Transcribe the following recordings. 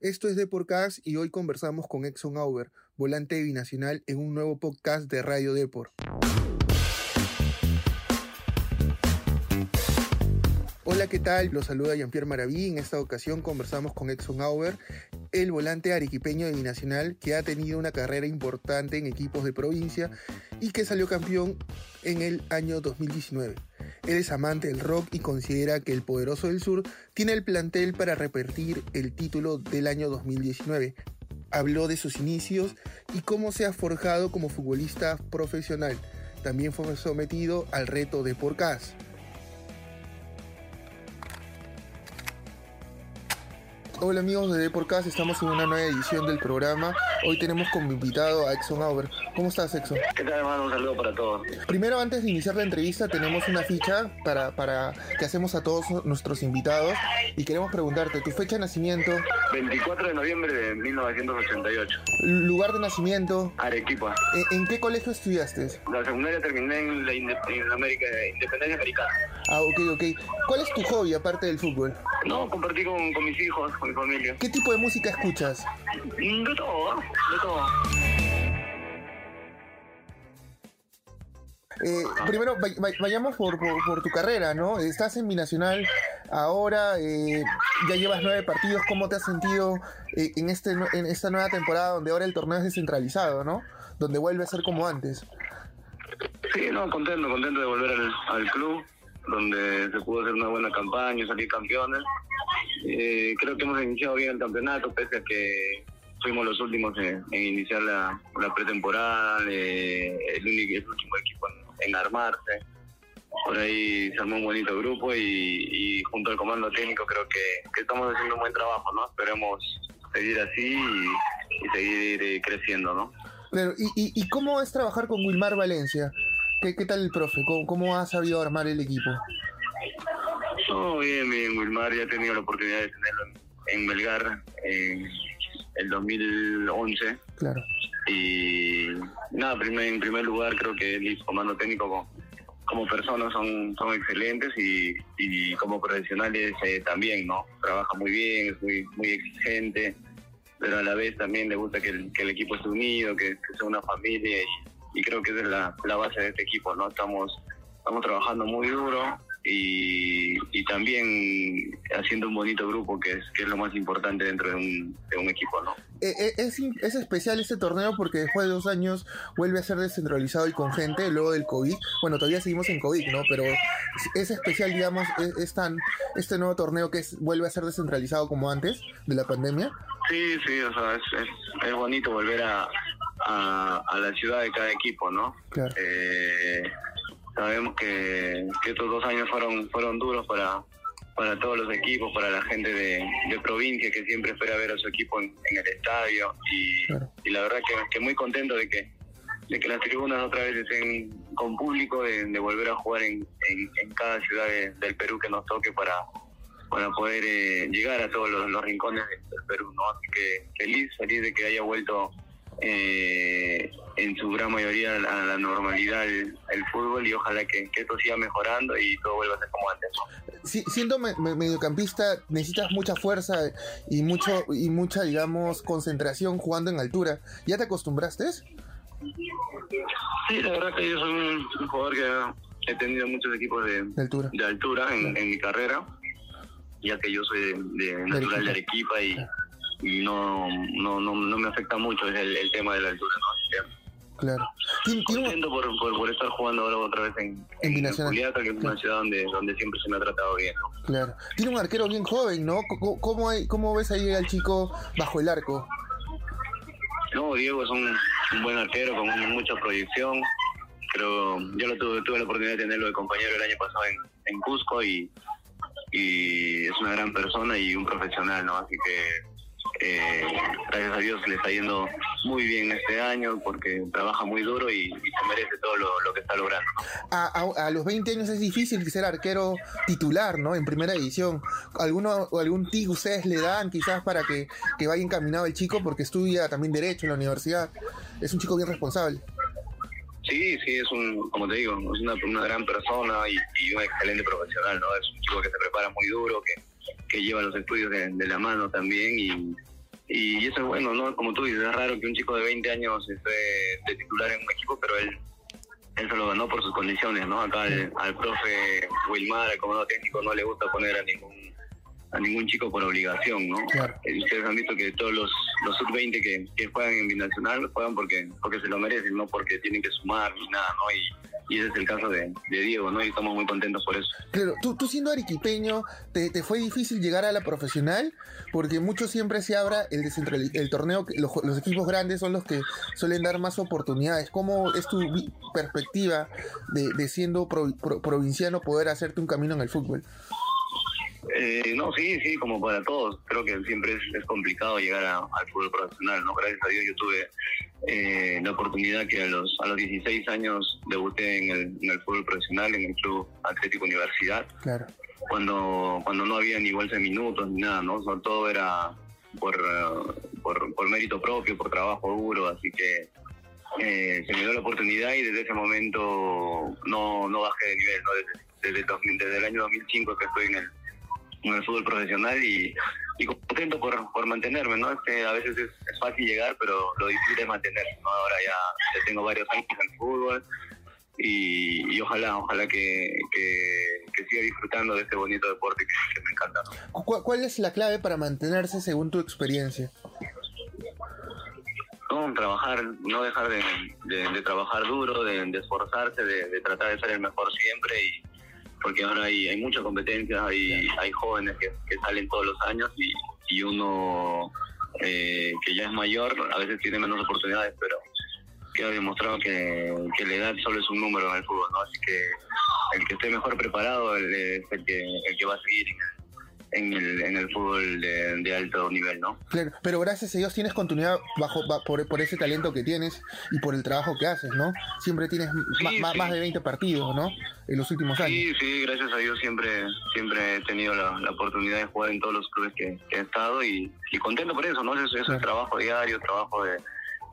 Esto es Podcast y hoy conversamos con Exxon Auber, volante binacional, en un nuevo podcast de Radio Depor. ¿Qué tal? Los saluda Jean-Pierre Maraví. En esta ocasión conversamos con Exxon Auber, el volante arequipeño de Binacional que ha tenido una carrera importante en equipos de provincia y que salió campeón en el año 2019. Él es amante del rock y considera que el Poderoso del Sur tiene el plantel para repetir el título del año 2019. Habló de sus inicios y cómo se ha forjado como futbolista profesional. También fue sometido al reto de Porcas. Hola amigos de Deporcast, estamos en una nueva edición del programa. Hoy tenemos como invitado a Exxon Auber. ¿Cómo estás, Exxon? ¿Qué tal, hermano? Un saludo para todos. Primero, antes de iniciar la entrevista, tenemos una ficha para, para que hacemos a todos nuestros invitados y queremos preguntarte tu fecha de nacimiento. 24 de noviembre de 1988. Lugar de nacimiento. Arequipa. ¿En, en qué colegio estudiaste? La secundaria terminé en la, en la América, Independencia Americana. Ah, ok, ok. ¿Cuál es tu hobby aparte del fútbol? No, compartí con, con mis hijos, con mi familia. ¿Qué tipo de música escuchas? De todo, de todo. Eh, primero, vay- vay- vayamos por, por- por tu carrera, ¿no? Estás en Binacional ahora, eh, ya llevas nueve partidos. ¿Cómo te has sentido eh, en, este, en esta nueva temporada donde ahora el torneo es descentralizado, ¿no? Donde vuelve a ser como antes. Sí, no, contento, contento de volver al, al club, donde se pudo hacer una buena campaña, salir campeones. Eh, creo que hemos iniciado bien el campeonato, pese a que fuimos los últimos en, iniciar la, pretemporada, eh, el, único, el último equipo en, armarse. Por ahí se armó un bonito grupo y, junto al comando técnico creo que, que estamos haciendo un buen trabajo, ¿no? Esperemos seguir así y, y seguir eh, creciendo, ¿no? Claro, ¿y, y, y cómo es trabajar con Wilmar Valencia? ¿Qué, qué tal el profe? ¿Cómo, ¿Cómo ha sabido armar el equipo? No, bien, bien, Wilmar ya he tenido la oportunidad de tenerlo en, Melgar en el 2011 Claro. y nada, primer, en primer lugar creo que él y su comando técnico como, como personas son, son excelentes y, y como profesionales eh, también, ¿no? Trabaja muy bien, es muy, muy exigente, pero a la vez también le gusta que el, que el equipo esté unido, que, que sea una familia y, y creo que esa es la, la base de este equipo, ¿no? Estamos, estamos trabajando muy duro y, y también haciendo un bonito grupo que es, que es lo más importante dentro de un, de un equipo, ¿no? Eh, eh, es, es especial este torneo porque después de dos años vuelve a ser descentralizado y con gente luego del COVID. Bueno, todavía seguimos en COVID, ¿no? Pero es- es especial, digamos, es, es tan, este nuevo torneo que es, vuelve a ser descentralizado como antes de la pandemia. Sí, sí, o sea, es, es bonito volver a, a, a la ciudad de cada equipo, ¿no? Claro. Eh, sabemos que, que estos dos años fueron fueron duros para para todos los equipos, para la gente de, de provincia que siempre espera ver a su equipo en, en el estadio y, Claro. y la verdad que, que muy contento de que de que las tribunas otra vez estén con público, de, de volver a jugar en, en, en cada ciudad de- del Perú que nos toque para para poder eh, llegar a todos los, los rincones del, del Perú, ¿no? Así que feliz, feliz de que haya vuelto eh, en su gran mayoría a la, a la normalidad el, el fútbol y ojalá que, que esto siga mejorando y todo vuelva a ser como antes, siendo me- me- mediocampista necesitas mucha fuerza y mucho y mucha, digamos, concentración jugando en altura. ¿Ya te acostumbraste? Sí, la verdad que yo soy un, un jugador que he tenido muchos equipos de, De altura. de altura en, en mi carrera, ya que yo soy de, de natural de Arequipa y, y no, no, no, no me afecta mucho el, el tema de la altura. Claro. Tien- contento por, por, por estar jugando ahora otra vez en, En Binacional. Juliaca, que es Claro. una ciudad donde, donde siempre se me ha tratado bien. ¿no? Claro. Tiene un arquero bien joven, ¿no? ¿Cómo, cómo, hay- cómo ves ahí al chico bajo el arco? No, Diego es un, un buen arquero con mucha proyección. Creo, yo lo tuve, tuve la oportunidad de tenerlo de compañero el año pasado en, en Cusco y, y es una gran persona y un profesional, ¿no? Así que eh, gracias a Dios le está yendo muy bien este año porque trabaja muy duro y, y se merece todo lo, lo que está logrando. A, a- a los 20 años es difícil ser arquero titular, ¿no? En primera división. ¿Alguno, o ¿Algún tip ustedes le dan quizás para que, que vaya encaminado el chico? Porque estudia también Derecho en la universidad. Es un chico bien responsable. Sí, sí, es un, como te digo, es una, una gran persona y, y un excelente profesional, ¿no? Es un chico que se prepara muy duro, que, que lleva los estudios de, de la mano también y, y eso es bueno, ¿no? Como tú dices, es raro que un chico de 20 años esté de titular en un equipo, pero él él se lo ganó por sus condiciones, ¿no? Acá al, al profe Wilmar, el comando técnico, no le gusta poner a ningún a ningún chico por obligación, ¿no? Claro. Eh, Ustedes han visto que todos los, los sub-20 que, que juegan en Binacional juegan porque porque se lo merecen, no porque tienen que sumar ni nada, ¿no? Y, y ese es el caso de, de Diego, ¿no? Y estamos muy contentos por eso. Claro, tú, tú siendo arequipeño, te, te fue difícil llegar a la profesional? Porque mucho siempre se abra el, descentrali- el torneo, los, los equipos grandes son los que suelen dar más oportunidades. ¿Cómo es tu perspectiva de, de siendo pro- pro- provinciano poder hacerte un camino en el fútbol? Eh, no, sí, sí, como para todos. Creo que siempre es, es complicado llegar a- al fútbol profesional, ¿no? Gracias a Dios yo tuve eh, la oportunidad que a los a los 16 años debuté en el, en el fútbol profesional, en el Club Atlético Universidad, Claro, cuando cuando no había ni bolsa de minutos ni nada, ¿no? Sobre todo era por, por, por mérito propio, por trabajo duro, así que eh, se me dio la oportunidad y desde ese momento no, no bajé de nivel, ¿no? Desde, desde, el 2000 desde el año 2005 que estoy en el, en el fútbol profesional y, y contento por, por mantenerme, ¿no? Este, a veces es, es fácil llegar, pero lo difícil es mantenerse, ¿no? Ahora ya, tengo varios años en el fútbol y, y ojalá, ojalá que, que, que siga disfrutando de este bonito deporte que, que me encanta, ¿no? ¿Cu- ¿Cuál es la clave para mantenerse según tu experiencia? No, trabajar, no dejar de, de- de trabajar duro, de, de esforzarse, de, de tratar de ser el mejor siempre y porque ahora hay, hay mucha competencia, hay, hay jóvenes que, que salen todos los años y, y uno eh, que ya es mayor a veces tiene menos oportunidades, pero queda demostrado que, que la edad solo es un número en el fútbol, ¿no? Así que el que esté mejor preparado el- es el que, el que va a seguir en el, en el, en el fútbol de, de alto nivel, ¿no? Claro, pero gracias a Dios tienes continuidad bajo, ba- por, por ese talento que tienes y por el trabajo que haces, ¿no? Siempre tienes ma- Sí, ma- sí. más de 20 partidos, ¿no? En los últimos años. Sí, sí, gracias a Dios siempre siempre he tenido la, la oportunidad de jugar en todos los clubes que, que he estado y, y contento por eso, ¿no? Eso, eso Claro. es trabajo diario, trabajo de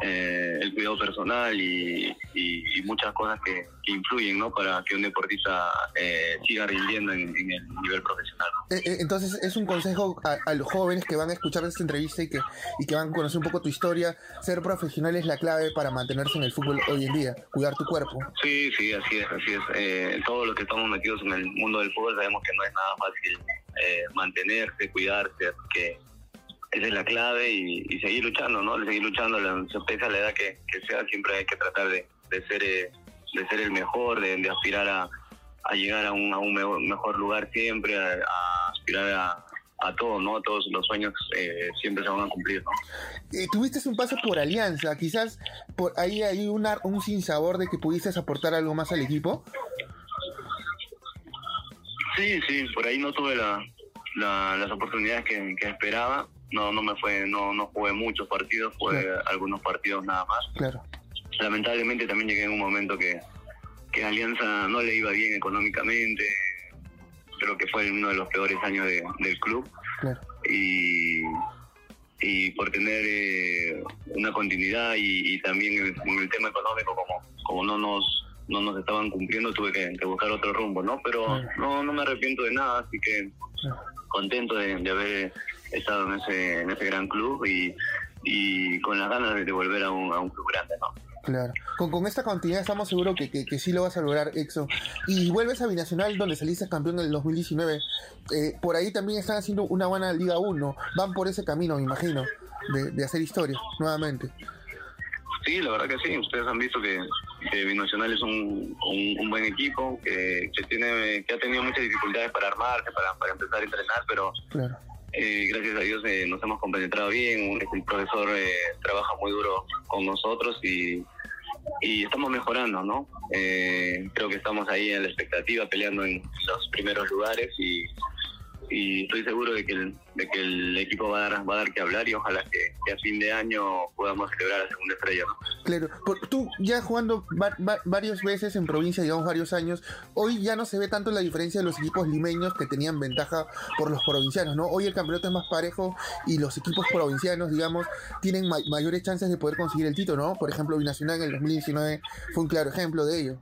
eh, el cuidado personal y, y- y muchas cosas que, que influyen, ¿no? Para que un deportista eh, siga rindiendo en, en el nivel profesional. Eh, eh, Entonces es un consejo a, a los jóvenes que van a escuchar esta entrevista y que, y que van a conocer un poco tu historia. Ser profesional es la clave para mantenerse en el fútbol hoy en día, cuidar tu cuerpo. Sí, sí, así es, así es. Eh, todos los que estamos metidos en el mundo del fútbol sabemos que no es nada fácil eh, mantenerse, cuidarse, así que esa es la clave y, y seguir luchando, ¿no? Seguir luchando, la, pese a la edad que, que sea, siempre hay que tratar de, de ser eh, de ser el mejor, de, de aspirar a, a llegar a un, a un mejor, mejor lugar siempre, a, a aspirar a, a todo, ¿no? Todos los sueños eh, siempre se van a cumplir, ¿no? Eh, tuviste un paso por Alianza, quizás por ahí hay una, un sinsabor de que pudieses aportar algo más al equipo. Sí, sí, por ahí no tuve la, la- las oportunidades que, que esperaba. No, no me fue, no, no jugué muchos partidos, jugué Claro. algunos partidos nada más. Claro, Lamentablemente también llegué en un momento que, que Alianza no le iba bien económicamente. Creo que fue uno de los peores años de- del club claro. y, y por tener eh, una continuidad y, y también en, en el tema económico como como no nos no nos estaban cumpliendo tuve que, que buscar otro rumbo no pero Claro. no no me arrepiento de nada así que claro. contento de, de haber estado en ese en ese gran club y, y con las ganas de, volver a un, a un club grande no Claro. Con, con esta continuidad estamos seguros que, que, que sí lo vas a lograr, Exo. Y vuelves a Binacional, donde saliste campeón en el 2019. Eh, por ahí también están haciendo una buena Liga 1. Van por ese camino, me imagino, de, de hacer historia nuevamente. Sí, la verdad que sí. Ustedes han visto que, que Binacional es un, un, un buen equipo, que, que tiene que ha tenido muchas dificultades para armarse, para, para empezar a entrenar, pero Claro. Eh, gracias a Dios eh, nos hemos compenetrado bien. El profesor eh, trabaja muy duro con nosotros y, estamos mejorando, ¿no? Eh, creo que estamos ahí en la expectativa, peleando en los primeros lugares y, estoy seguro de que el, equipo va a dar, que hablar y ojalá que, a fin de año podamos celebrar la segunda estrella. Claro, por- tú ya jugando va- va- varias veces en provincia, digamos varios años, hoy ya no se ve tanto la diferencia de los equipos limeños que tenían ventaja por los provincianos, ¿no? Hoy el campeonato es más parejo y los equipos provincianos, digamos, tienen ma- mayores chances de poder conseguir el título, ¿no? Por ejemplo, Binacional en el 2019 fue un claro ejemplo de ello.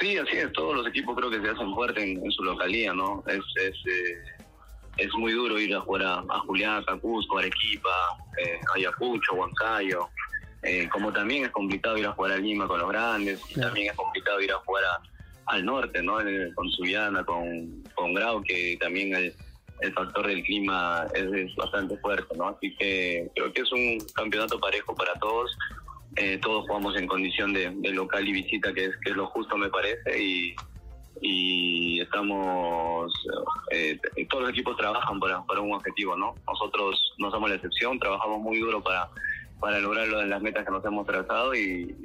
Sí, así es. Todos los equipos creo que se hacen fuertes en, su localía, ¿no? Es, es, eh, es muy duro ir a jugar a, a Juliaca, Arequipa, eh, Ayacucho, Huancayo. Eh, como también es complicado ir a jugar a Lima con los grandes, también es complicado ir a jugar al norte, ¿no? con Subiana, con, con Grau, que también el, el factor del clima es, bastante fuerte, ¿no? Así que creo que es un campeonato parejo para todos. Eh, todos jugamos en condición de, local y visita, que es, que es lo justo, me parece, y, y estamos, eh, todos los equipos trabajan para, para un objetivo, ¿no? Nosotros no somos la excepción, trabajamos muy duro para, para lograr las metas que nos hemos trazado y,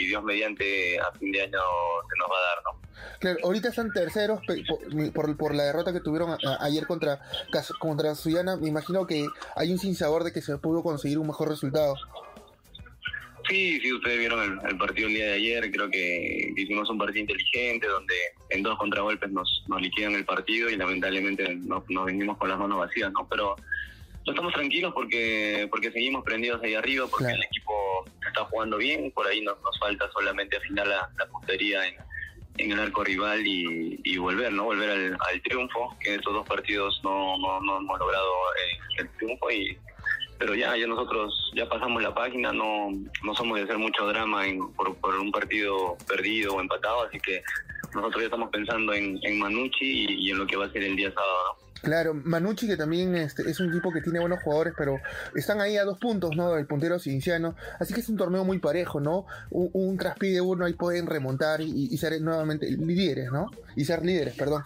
Dios mediante a fin de año se nos va a dar, ¿no? Claro, ahorita están terceros por, por, la derrota que tuvieron ayer contra, contra Suyana. Me imagino que hay un sinsabor de que se pudo conseguir un mejor resultado. Sí, sí, ustedes vieron el, partido el día de ayer, creo que hicimos un partido inteligente donde en dos contragolpes nos, nos liquidan el partido y lamentablemente nos, nos venimos con las manos vacías, ¿no? Pero no estamos tranquilos porque porque seguimos prendidos ahí arriba, porque el equipo está jugando bien, por ahí nos, nos falta solamente afinar la, la puntería en, en el arco rival y, volver, ¿no? Volver al, triunfo, que en estos dos partidos no, no, no hemos logrado eh, el triunfo y pero ya, ya nosotros ya pasamos la página, no, no somos de hacer mucho drama en, por, un partido perdido o empatado, así que nosotros ya estamos pensando en, en Manucci y, en lo que va a ser el día sábado. Claro, Manucci que también este, es un equipo que tiene buenos jugadores, pero están ahí a dos puntos, ¿no? El puntero cinciano. Así que es un torneo muy parejo, ¿no? Un, un traspide uno ahí pueden remontar y, ser nuevamente líderes, ¿no? Y ser líderes, perdón.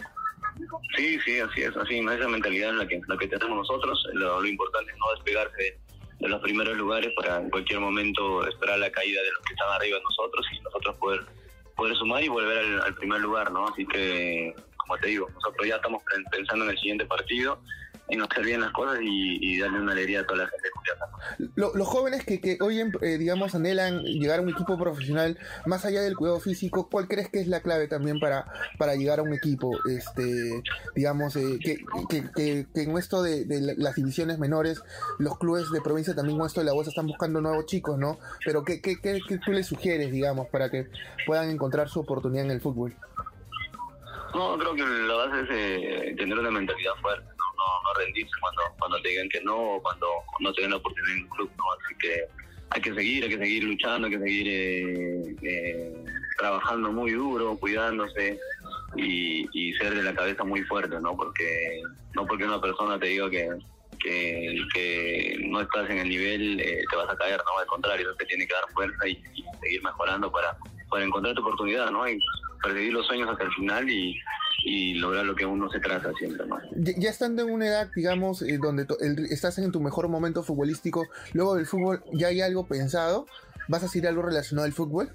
Sí, sí, así es, así, esa mentalidad en la que, la que tenemos nosotros. Lo, importante es no despegarse de, los primeros lugares para en cualquier momento esperar la caída de los que están arriba de nosotros y nosotros poder poder sumar y volver al primer lugar, ¿no? Así que como te digo, nosotros ya estamos pensando en el siguiente partido, en hacer bien las cosas y, darle una alegría a toda la gente los jóvenes que, que hoy, eh, digamos, anhelan llegar a un equipo profesional, más allá del cuidado físico, ¿cuál crees que es la clave también para, para llegar a un equipo? Este, digamos, eh, que, que, que, en esto de, las divisiones menores, los clubes de provincia también con esto de la voz están buscando nuevos chicos, ¿no? Pero ¿qué, qué, qué, qué tú les sugieres, digamos, para que puedan encontrar su oportunidad en el fútbol? No, creo que la base es eh, tener una mentalidad fuerte, ¿no? No, rendirse cuando, cuando te digan que no o cuando no te den la oportunidad en un club, ¿no? Así que hay que seguir, hay que seguir luchando, hay que seguir eh, eh, trabajando muy duro, cuidándose y, ser de la cabeza muy fuerte, ¿no? Porque no porque una persona te diga que, que, no estás en el nivel te vas a caer, ¿no? Al contrario, te tiene que dar fuerza y, seguir mejorando para, para encontrar tu oportunidad, ¿no? Perseguir los sueños hasta el final y, lograr lo que uno se trata siempre, ¿no? Ya, estando en una edad, digamos, eh, donde estás en tu mejor momento futbolístico, luego del fútbol, ¿ya hay algo pensado? ¿Vas a hacer algo relacionado al fútbol?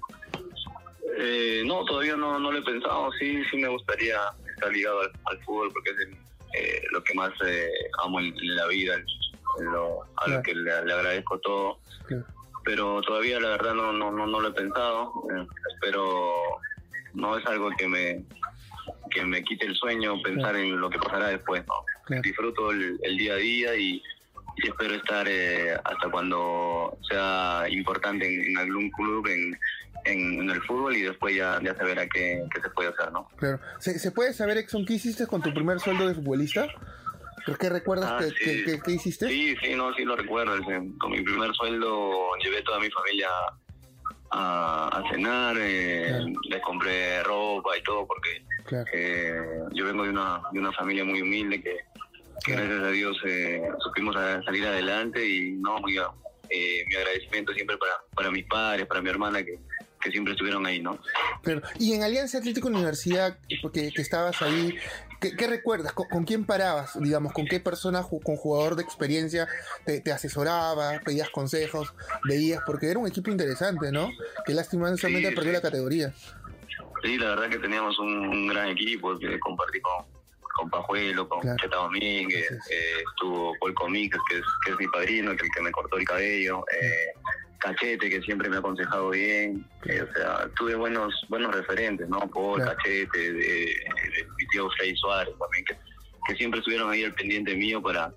Eh, no, todavía no, no lo he pensado. Sí, sí me gustaría estar ligado al, fútbol porque es eh, lo que más amo en, la vida, a lo que le, agradezco todo. Pero todavía la verdad no, no, no, lo he pensado. espero no es algo que me que me quite el sueño pensar en lo que pasará después, ¿no? Disfruto el, día a día y, espero estar eh, hasta cuando sea importante en, algún club, en, en, el fútbol y después ya, ya se verá qué, se puede hacer, ¿no? Claro. ¿Se, puede saber, Exxon, qué hiciste con tu primer sueldo de futbolista? ¿Qué recuerdas ah, que, hiciste? Sí, sí, no, sí lo recuerdo. Con mi primer sueldo llevé toda mi familia a, cenar, eh, les compré ropa y todo, porque eh, yo vengo de una, de una familia muy humilde que, gracias a Dios eh, supimos salir adelante y no, muy, eh, mi agradecimiento siempre para, para mis padres, para mi hermana que, que siempre estuvieron ahí, ¿no? Pero, y en Alianza Atlético Universidad, porque que estabas ahí, ¿qué, recuerdas? ¿Con, quién parabas? Digamos, ¿con qué persona, con jugador de experiencia te, te asesoraba, pedías consejos, veías? Porque era un equipo interesante, ¿no? Que lastimosamente perdió la categoría. Sí, la verdad que teníamos un, gran equipo que compartí con, con Pajuelo, con Cheta Domínguez, eh, estuvo Paul Comix, que es, que es mi padrino, que el que me cortó el cabello. Eh, Cachete, que siempre me ha aconsejado bien. Eh, o sea, tuve buenos buenos referentes, ¿no? Por Cachete, de, mi tío Freddy Suárez también, que, siempre estuvieron ahí al pendiente mío para,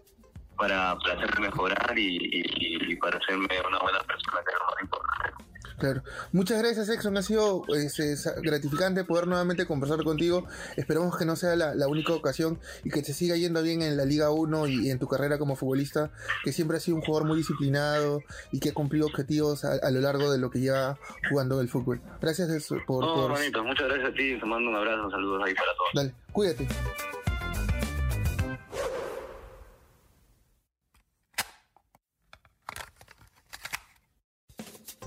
para, hacerme mejorar y, para hacerme una buena persona, era lo más importante. Claro. Muchas gracias, Exxon. Ha sido pues, gratificante poder nuevamente conversar contigo. Esperamos que no sea la, única ocasión y que te siga yendo bien en la Liga 1 y, en tu carrera como futbolista, que siempre has sido un jugador muy disciplinado y que ha cumplido objetivos a, lo largo de lo que lleva jugando el fútbol. Gracias por... por... Muchas gracias a ti. Te mando un abrazo, saludos ahí para todos. Dale, cuídate.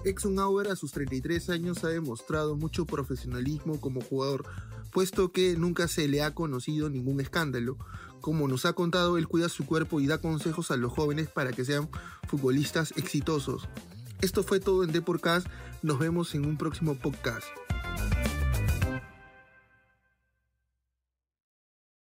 Exxon Auer a sus 33 años ha demostrado mucho profesionalismo como jugador, puesto que nunca se le ha conocido ningún escándalo. Como nos ha contado, él cuida su cuerpo y da consejos a los jóvenes para que sean futbolistas exitosos. Esto fue todo en Deporcast. Nos vemos en un próximo podcast.